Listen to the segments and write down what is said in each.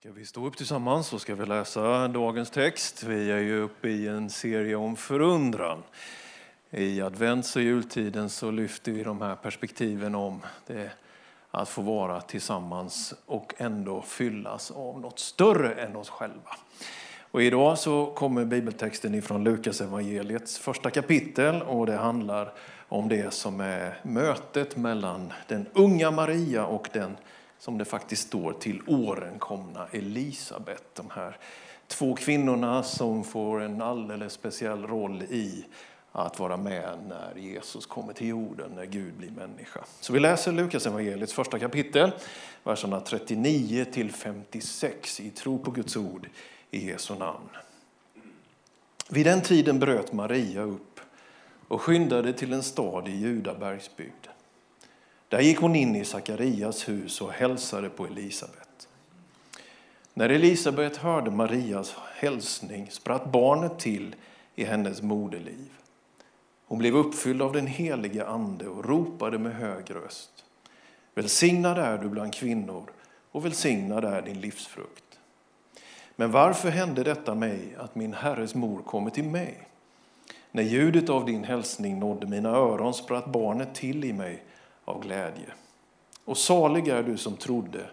Ska vi stå upp tillsammans så ska vi läsa dagens text. Vi är ju uppe i en serie om förundran. I advents och jultiden så lyfter vi de här perspektiven om det, att få vara tillsammans och ändå fyllas av något större än oss själva. Och idag så kommer bibeltexten ifrån Lukas evangeliets första kapitel och det handlar om det som är mötet mellan den unga Maria och den som det faktiskt står till åren komna Elisabet. De här två kvinnorna som får en alldeles speciell roll i att vara med när Jesus kommer till jorden, när Gud blir människa. Så vi läser Lukas evangeliets första kapitel, verserna 39 till 56 i tro på Guds ord i Jesu namn. Vid den tiden bröt Maria upp och skyndade till en stad i Judabergsbygden där gick hon in i Sakarias hus och hälsade på Elisabet. När Elisabet hörde Marias hälsning spratt barnet till i hennes moderliv. Hon blev uppfylld av den helige Ande och ropade med hög röst. Välsignad är du bland kvinnor och välsignad är din livsfrukt. Men varför hände detta mig, att min Herres mor kommer till mig? När ljudet av din hälsning nådde mina öron spratt barnet till i mig av glädje. Och salig är du som trodde,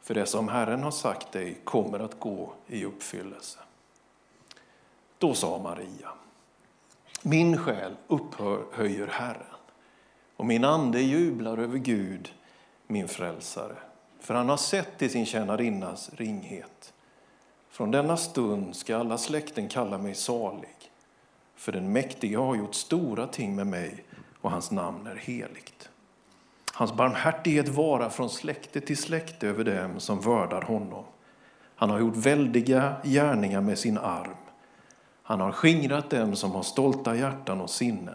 för det som Herren har sagt dig kommer att gå i uppfyllelse. Då sa Maria, min själ upphöjer Herren och min ande jublar över Gud, min frälsare. För han har sett till sin tjänarinnas ringhet. Från denna stund ska alla släkten kalla mig salig, för den mäktige har gjort stora ting med mig och hans namn är heligt. Hans barmhärtighet vara från släkte till släkte över dem som vördar honom. Han har gjort väldiga gärningar med sin arm. Han har skingrat dem som har stolta hjärtan och sinnen.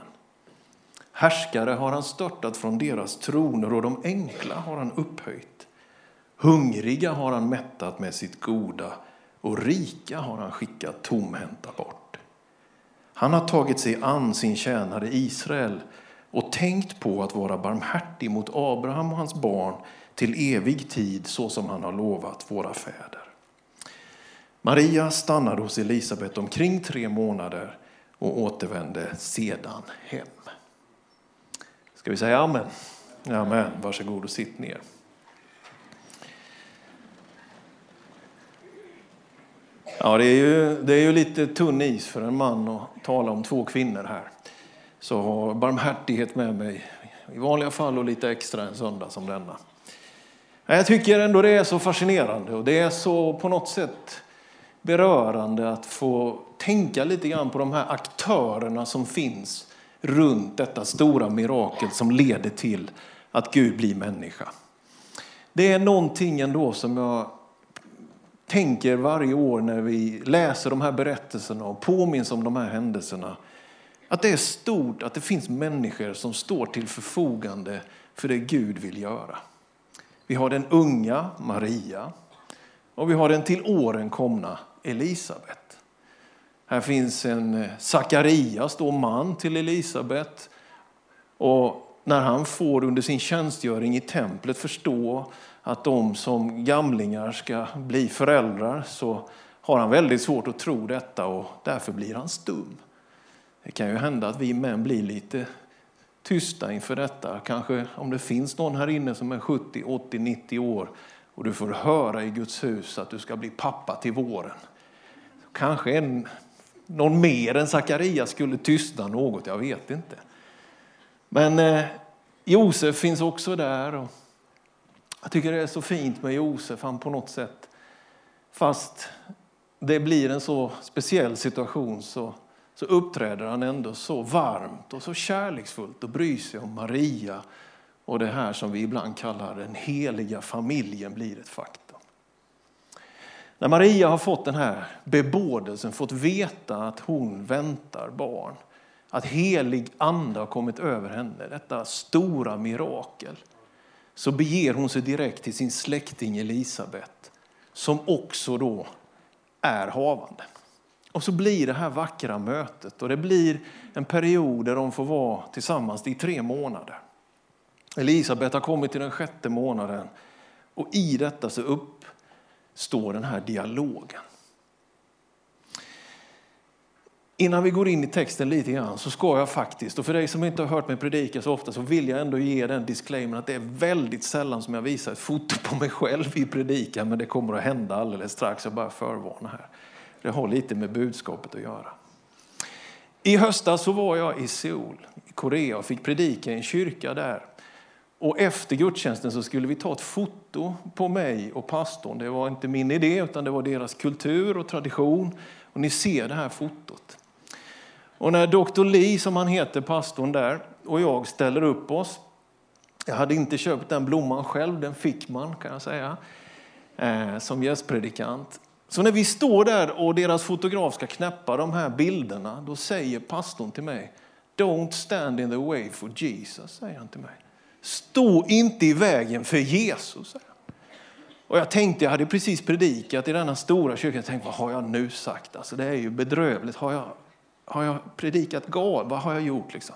Härskare har han störtat från deras troner och de enkla har han upphöjt. Hungriga har han mättat med sitt goda och rika har han skickat tomhänta bort. Han har tagit sig an sin tjänare Israel och tänkt på att vara barmhärtig mot Abraham och hans barn till evig tid så som han har lovat våra fäder. Maria stannade hos Elisabet omkring tre månader och återvände sedan hem. Ska vi säga amen? Amen. Varsågod och sitt ner. Ja, det är, ju, det är ju lite tunn is för en man att tala om två kvinnor här så ha barmhärtighet med mig i vanliga fall och lite extra en söndag som denna. Jag tycker ändå det är så fascinerande och det är så på något sätt berörande att få tänka lite grann på de här aktörerna som finns runt detta stora mirakel som leder till att Gud blir människa. Det är någonting ändå som jag tänker varje år när vi läser de här berättelserna och påminns om de här händelserna att det är stort att det finns människor som står till förfogande för det Gud vill göra. Vi har den unga Maria och vi har den till åren komna Elisabet. Här finns en eh, Sakarias, då man till Elisabet. Och när han får under sin tjänstgöring i templet förstå att de som gamlingar ska bli föräldrar så har han väldigt svårt att tro detta och därför blir han stum. Det kan ju hända att vi män blir lite tysta inför detta. Kanske om det finns någon här inne som är 70, 80, 90 år och du får höra i Guds hus att du ska bli pappa till våren. Kanske en, någon mer än Sakarias skulle tystna något, jag vet inte. Men eh, Josef finns också där. Och jag tycker det är så fint med Josef, han på något sätt, fast det blir en så speciell situation så så uppträder han ändå så varmt och så kärleksfullt och bryr sig om Maria och det här som vi ibland kallar den heliga familjen blir ett faktum. När Maria har fått den här bebådelsen, fått veta att hon väntar barn, att helig ande har kommit över henne, detta stora mirakel, så beger hon sig direkt till sin släkting Elisabet som också då är havande. Och så blir det här vackra mötet och det blir en period där de får vara tillsammans i tre månader. Elisabet har kommit till den sjätte månaden och i detta så uppstår den här dialogen. Innan vi går in i texten lite grann så ska jag faktiskt, och för dig som inte har hört mig predika så ofta så vill jag ändå ge den disclaimer att det är väldigt sällan som jag visar ett foto på mig själv i predikan men det kommer att hända alldeles strax, jag bara förvarnar här. Det har lite med budskapet att göra. I höstas så var jag i Seoul, i Korea och fick predika i en kyrka där. Och efter gudstjänsten så skulle vi ta ett foto på mig och pastorn. Det var inte min idé utan det var deras kultur och tradition. Och ni ser det här fotot. Och när Dr. Lee, som han heter, pastorn där, och jag ställer upp oss. Jag hade inte köpt den blomman själv, den fick man kan jag säga, eh, som gästpredikant. Så när vi står där och deras fotograf ska knäppa de här bilderna, då säger pastorn till mig, Don't stand in the way for Jesus, säger han till mig. Stå inte i vägen för Jesus, säger han. Och jag tänkte, jag hade precis predikat i denna stora kyrka, jag tänkte, vad har jag nu sagt? Alltså, det är ju bedrövligt. Har jag, har jag predikat gal? Vad har jag gjort? Liksom?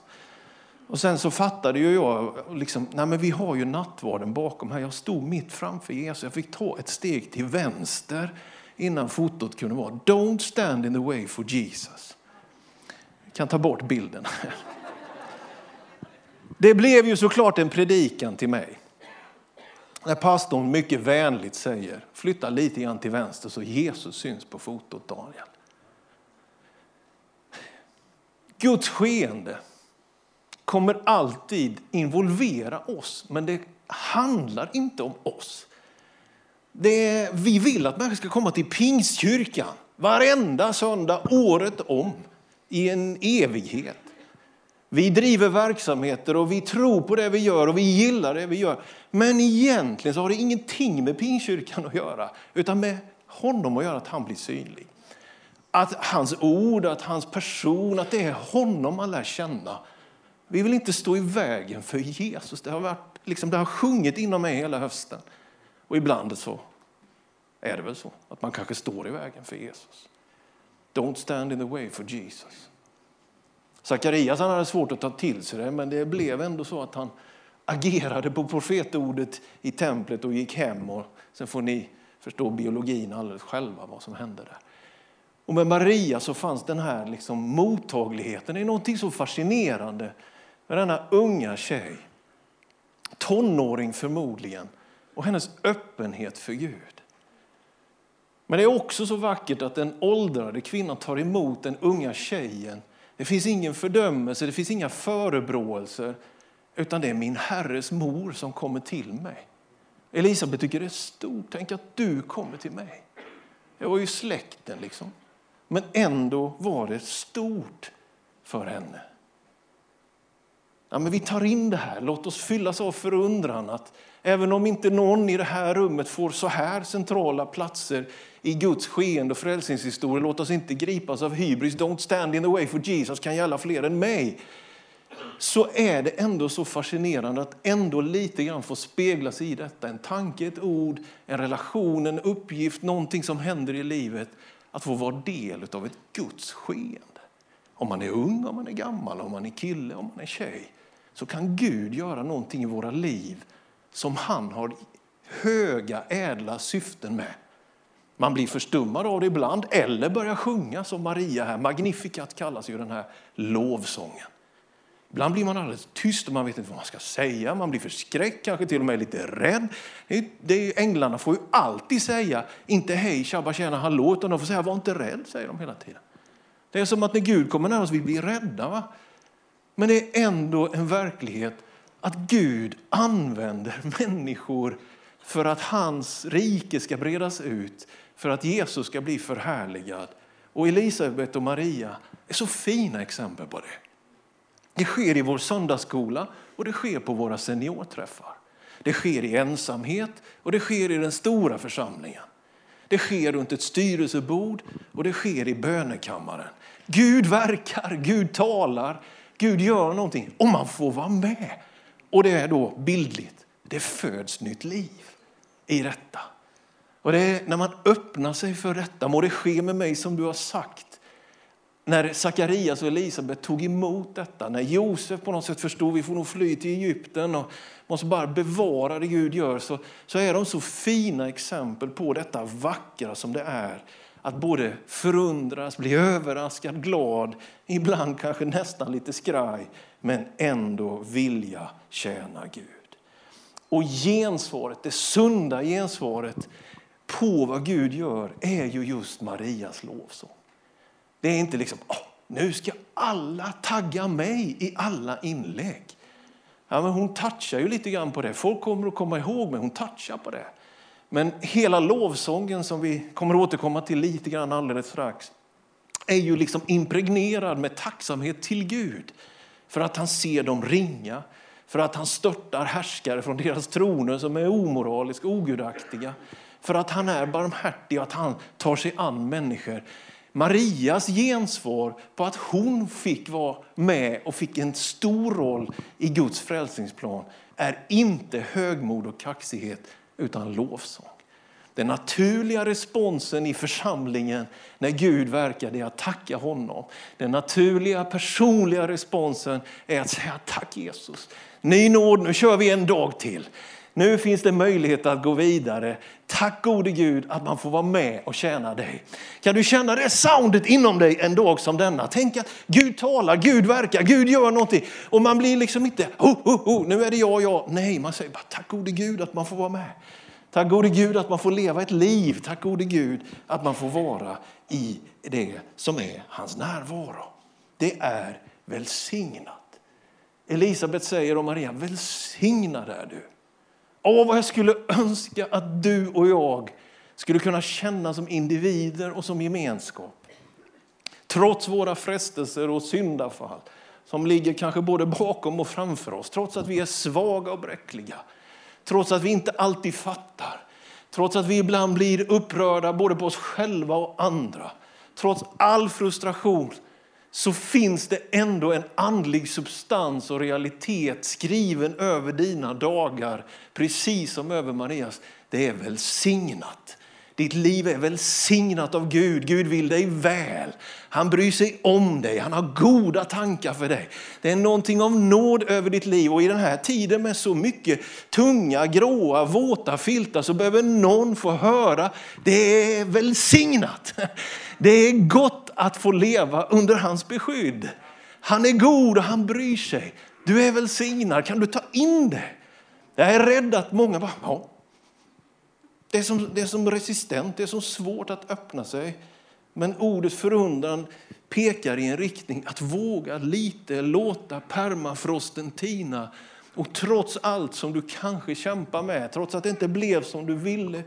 Och sen så fattade ju jag, liksom, nej men vi har ju nattvarden bakom här. Jag stod mitt framför Jesus, jag fick ta ett steg till vänster innan fotot kunde vara Don't stand in the way for Jesus. Jag kan ta bort bilden. Det blev ju såklart en predikan till mig. När pastorn mycket vänligt säger flytta lite grann till vänster så Jesus syns på fotot Daniel. Guds skeende kommer alltid involvera oss, men det handlar inte om oss. Det, vi vill att människor ska komma till Pingstkyrkan varenda söndag året om i en evighet. Vi driver verksamheter och vi tror på det vi gör och vi gillar det vi gör. Men egentligen så har det ingenting med Pingstkyrkan att göra utan med honom att göra att han blir synlig. Att hans ord, att hans person, att det är honom man lär känna. Vi vill inte stå i vägen för Jesus. Det har, varit, liksom, det har sjungit inom mig hela hösten. Och ibland så är det väl så att man kanske står i vägen för Jesus. Don't stand in the way for Jesus. Sakarias hade svårt att ta till sig det, men det blev ändå så att han agerade på profetordet i templet och gick hem. Och sen får ni förstå biologin alldeles själva vad som hände där. Och med Maria så fanns den här liksom mottagligheten. Det är något så fascinerande med denna unga tjej, tonåring förmodligen, och hennes öppenhet för Gud. Men det är också så vackert att den åldrade kvinnan tar emot den unga tjejen. Det finns ingen fördömelse, det finns inga förebråelser, utan det är min Herres mor som kommer till mig. Elisabet tycker det är stort, tänk att du kommer till mig. Det var ju släkten liksom. Men ändå var det stort för henne. Ja, men vi tar in det här, låt oss fyllas av förundran att även om inte någon i det här rummet får så här centrala platser i Guds skeende och frälsningshistoria, låt oss inte gripas av hybris, don't stand in the way for Jesus kan gälla fler än mig. Så är det ändå så fascinerande att ändå lite grann få spegla sig i detta. En tanke, ett ord, en relation, en uppgift, någonting som händer i livet. Att få vara del av ett Guds skeende. Om man är ung, om man är gammal, om man är kille, om man är tjej så kan Gud göra någonting i våra liv som han har höga, ädla syften med. Man blir förstummad av det ibland eller börjar sjunga som Maria här. Magnificat kallas ju den här lovsången. Ibland blir man alldeles tyst och man vet inte vad man ska säga. Man blir förskräckt, kanske till och med lite rädd. Det är, ju, änglarna får ju alltid säga, inte hej, tjabba, tjena, hallå, utan de får säga var inte rädd, säger de hela tiden. Det är som att när Gud kommer nära oss, vi blir rädda. Va? Men det är ändå en verklighet att Gud använder människor för att hans rike ska bredas ut, för att Jesus ska bli förhärligad. Och Elisabet och Maria är så fina exempel på det. Det sker i vår söndagsskola och det sker på våra seniorträffar. Det sker i ensamhet och det sker i den stora församlingen. Det sker runt ett styrelsebord och det sker i bönekammaren. Gud verkar, Gud talar, Gud gör någonting och man får vara med. Och det är då bildligt, det föds nytt liv i detta. Och det är när man öppnar sig för detta, må det ske med mig som du har sagt. när Sakarias och Elisabet tog emot detta, när Josef på något sätt förstod vi får nog fly till Egypten och måste bara bevara det Gud gör, så, så är de så fina exempel på detta vackra som det är att både förundras, bli överraskad, glad, ibland kanske nästan lite skraj, men ändå vilja tjäna Gud. Och gensvaret, det sunda gensvaret på vad Gud gör är ju just Marias lovsång. Det är inte liksom, oh, nu ska alla tagga mig i alla inlägg. Ja, men hon touchar ju lite grann på det. Folk kommer att komma ihåg mig, hon touchar på det. Men hela lovsången som vi kommer att återkomma till lite grann alldeles strax är ju liksom impregnerad med tacksamhet till Gud för att han ser dem ringa, för att han störtar härskare från deras troner som är omoraliska och ogudaktiga, för att han är barmhärtig och att han tar sig an människor. Marias gensvar på att hon fick vara med och fick en stor roll i Guds frälsningsplan är inte högmod och kaxighet utan lovsång. Den naturliga responsen i församlingen när Gud verkar är att tacka honom. Den naturliga personliga responsen är att säga tack Jesus. Ny nåd, nu kör vi en dag till. Nu finns det möjlighet att gå vidare. Tack gode Gud att man får vara med och tjäna dig. Kan du känna det soundet inom dig en dag som denna? Tänk att Gud talar, Gud verkar, Gud gör någonting. Och man blir liksom inte, ho, ho, ho, nu är det jag, jag. Nej, man säger bara tack gode Gud att man får vara med. Tack gode Gud att man får leva ett liv. Tack gode Gud att man får vara i det som är hans närvaro. Det är välsignat. Elisabet säger om Maria, välsignad är du. Åh, vad jag skulle önska att du och jag skulle kunna känna som individer och som gemenskap. Trots våra frestelser och syndafall som ligger kanske både bakom och framför oss, trots att vi är svaga och bräckliga, trots att vi inte alltid fattar, trots att vi ibland blir upprörda både på oss själva och andra, trots all frustration så finns det ändå en andlig substans och realitet skriven över dina dagar, precis som över Marias. Det är välsignat. Ditt liv är välsignat av Gud. Gud vill dig väl. Han bryr sig om dig. Han har goda tankar för dig. Det är någonting av nåd över ditt liv. Och i den här tiden med så mycket tunga, gråa, våta filtar så behöver någon få höra det är välsignat. Det är gott att få leva under hans beskydd. Han är god och han bryr sig. Du är välsignad. Kan du ta in det? Jag är rädd att många bara, ja. Det är, som, det är som resistent, det är så svårt att öppna sig. Men ordet förundran pekar i en riktning att våga lite låta permafrosten tina. Och trots allt som du kanske kämpar med, trots att det inte blev som du ville,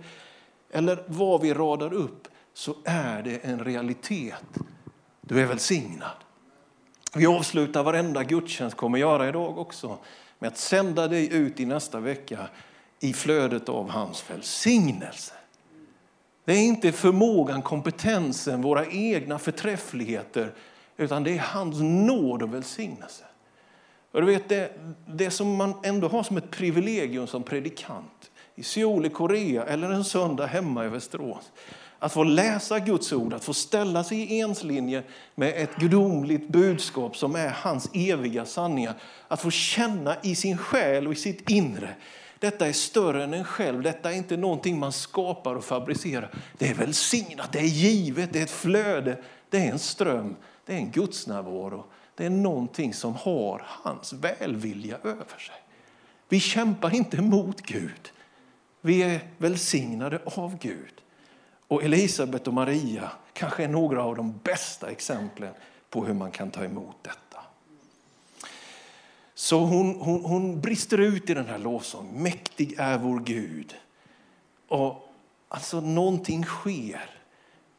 eller vad vi radar upp, så är det en realitet. Du är välsignad. Vi avslutar varenda gudstjänst, kommer göra idag också, med att sända dig ut i nästa vecka i flödet av hans välsignelse. Det är inte förmågan, kompetensen, våra egna förträffligheter, utan det är hans nåd och välsignelse. Och du vet, det, det som man ändå har som ett privilegium som predikant i Seoul i Korea eller en söndag hemma i Västerås, att få läsa Guds ord, att få ställa sig i enslinje med ett gudomligt budskap som är hans eviga sanningar. Att få känna i sin själ och i sitt inre. Detta är större än en själv, detta är inte någonting man skapar och fabricerar. Det är välsignat, det är givet, det är ett flöde, det är en ström, det är en gudsnärvaro. Det är någonting som har hans välvilja över sig. Vi kämpar inte mot Gud. Vi är välsignade av Gud. Och Elisabet och Maria kanske är några av de bästa exemplen på hur man kan ta emot detta. Så hon, hon, hon brister ut i den här lovsången. Mäktig är vår Gud. Och alltså någonting sker.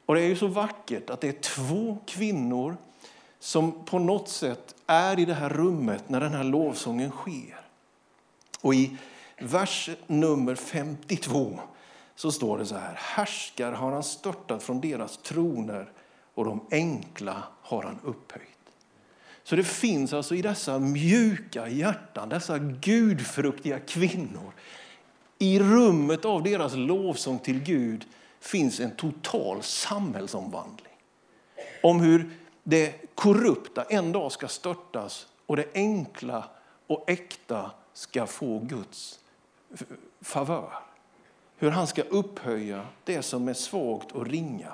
Och det är ju så vackert att det är två kvinnor som på något sätt är i det här rummet när den här lovsången sker. Och i vers nummer 52 så står det så här. Härskar har han störtat från deras troner och de enkla har han upphöjt. Så det finns alltså i dessa mjuka hjärtan, dessa gudfruktiga kvinnor, i rummet av deras lovsång till Gud finns en total samhällsomvandling. Om hur det korrupta en dag ska störtas och det enkla och äkta ska få Guds favör. Hur han ska upphöja det som är svagt och ringa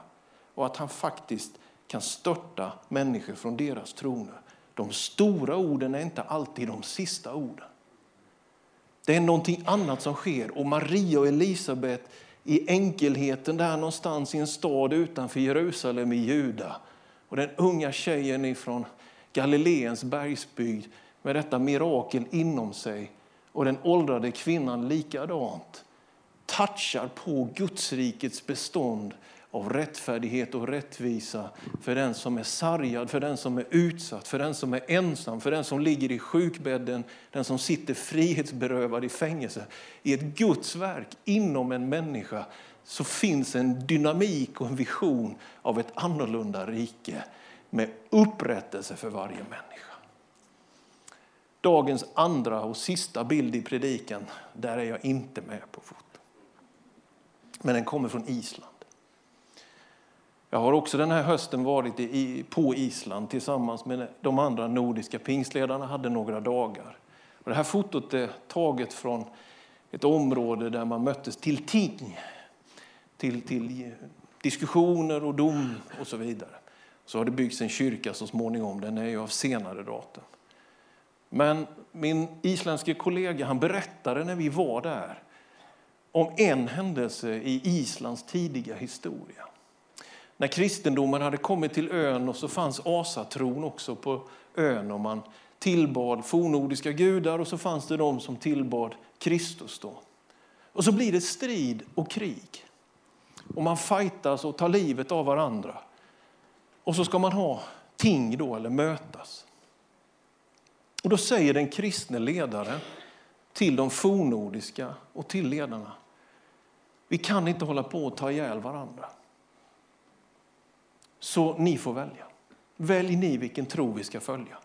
och att han faktiskt kan störta människor från deras troner. De stora orden är inte alltid de sista orden. Det är någonting annat som sker och Maria och Elisabet i enkelheten där någonstans i en stad utanför Jerusalem i Juda. Och den unga tjejen från Galileens bergsbygd med detta mirakel inom sig och den åldrade kvinnan likadant touchar på Gudsrikets bestånd av rättfärdighet och rättvisa för den som är sargad, för den som är utsatt, för den som är ensam, för den som ligger i sjukbädden, den som sitter frihetsberövad i fängelse. I ett Guds verk inom en människa så finns en dynamik och en vision av ett annorlunda rike med upprättelse för varje människa. Dagens andra och sista bild i predikan, där är jag inte med på foto. Men den kommer från Island. Jag har också den här hösten varit i, på Island tillsammans med de andra nordiska pingstledarna, hade några dagar. Och det här fotot är taget från ett område där man möttes till ting, till, till diskussioner och dom och så vidare. Så har det byggts en kyrka så småningom, den är ju av senare datum. Men min isländske kollega han berättade när vi var där om en händelse i Islands tidiga historia när kristendomen hade kommit till ön och så fanns asatron också på ön och man tillbad fornordiska gudar och så fanns det de som tillbad Kristus. Då. Och så blir det strid och krig. Och man fightas och tar livet av varandra. Och så ska man ha ting då, eller mötas. Och då säger den kristne ledaren till de fornordiska och till ledarna. Vi kan inte hålla på att ta ihjäl varandra. Så ni får välja. Välj ni vilken tro vi ska följa.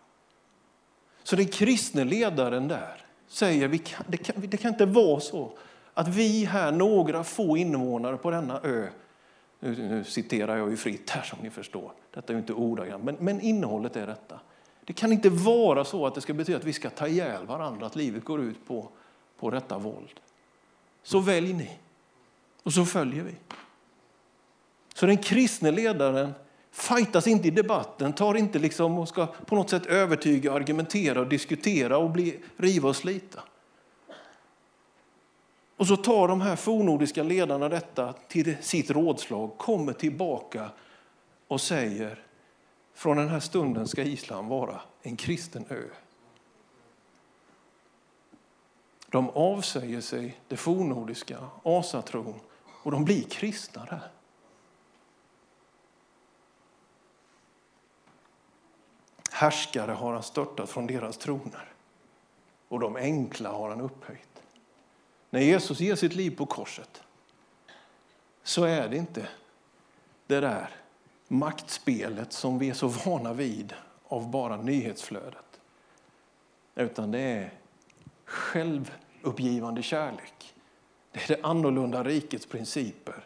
Så den kristne ledaren där säger vi kan, det, kan, det kan inte vara så att vi här, några få invånare på denna ö, nu, nu citerar jag ju fritt här som ni förstår, detta är ju inte ordagrant, men, men innehållet är detta. Det kan inte vara så att det ska betyda att vi ska ta ihjäl varandra, att livet går ut på, på detta våld. Så välj ni, och så följer vi. Så den kristne ledaren fightas inte i debatten, tar inte liksom och ska på något sätt övertyga, argumentera och diskutera och bli, riva och slita. Och så tar de här fornordiska ledarna detta till sitt rådslag, kommer tillbaka och säger från den här stunden ska Island vara en kristen ö. De avsäger sig det fornordiska, asatron, och de blir kristna där. Härskare har han störtat från deras troner och de enkla har han upphöjt. När Jesus ger sitt liv på korset så är det inte det där maktspelet som vi är så vana vid av bara nyhetsflödet. Utan det är självuppgivande kärlek. Det är det annorlunda rikets principer.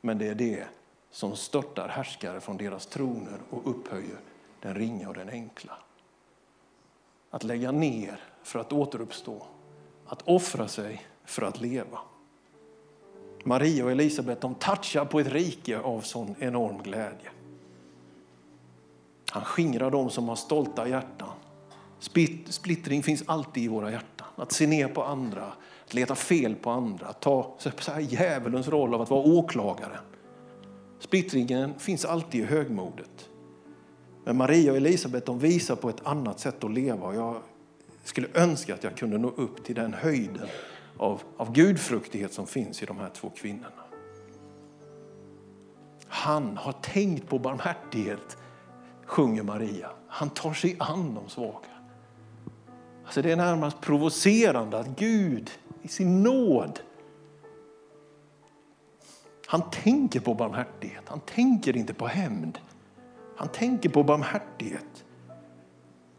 Men det är det som störtar härskare från deras troner och upphöjer den ringa och den enkla. Att lägga ner för att återuppstå. Att offra sig för att leva. Maria och Elisabet de touchar på ett rike av sån enorm glädje. Han skingrar dem som har stolta hjärtan. Splittring finns alltid i våra hjärtan. Att se ner på andra, att leta fel på andra, att ta så här, djävulens roll av att vara åklagaren. Splittringen finns alltid i högmodet. Men Maria och Elisabet de visar på ett annat sätt att leva. Och jag skulle önska att jag kunde nå upp till den höjden av, av gudfruktighet som finns i de här två kvinnorna. Han har tänkt på barmhärtighet, sjunger Maria. Han tar sig an de svaga. Alltså det är närmast provocerande att Gud i sin nåd han tänker på barmhärtighet, han tänker inte på hämnd. Han tänker på barmhärtighet.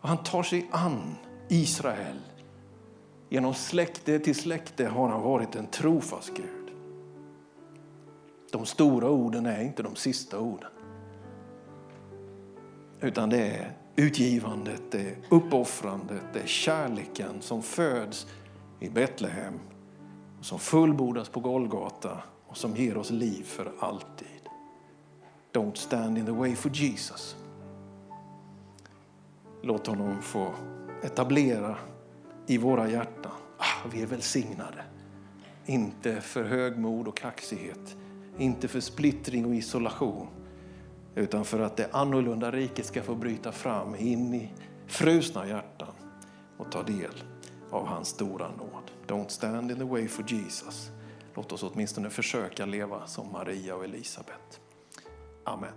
Och han tar sig an Israel. Genom släkte till släkte har han varit en trofast Gud. De stora orden är inte de sista orden. Utan det är utgivandet, det är uppoffrandet, det är kärleken som föds i Betlehem, som fullbordas på Golgata och som ger oss liv för alltid. Don't stand in the way for Jesus. Låt honom få etablera i våra hjärtan, ah, vi är välsignade. Inte för högmod och kaxighet, inte för splittring och isolation, utan för att det annorlunda riket ska få bryta fram in i frusna hjärtan och ta del av hans stora nåd. Don't stand in the way for Jesus. Låt oss åtminstone försöka leva som Maria och Elisabet. Amen.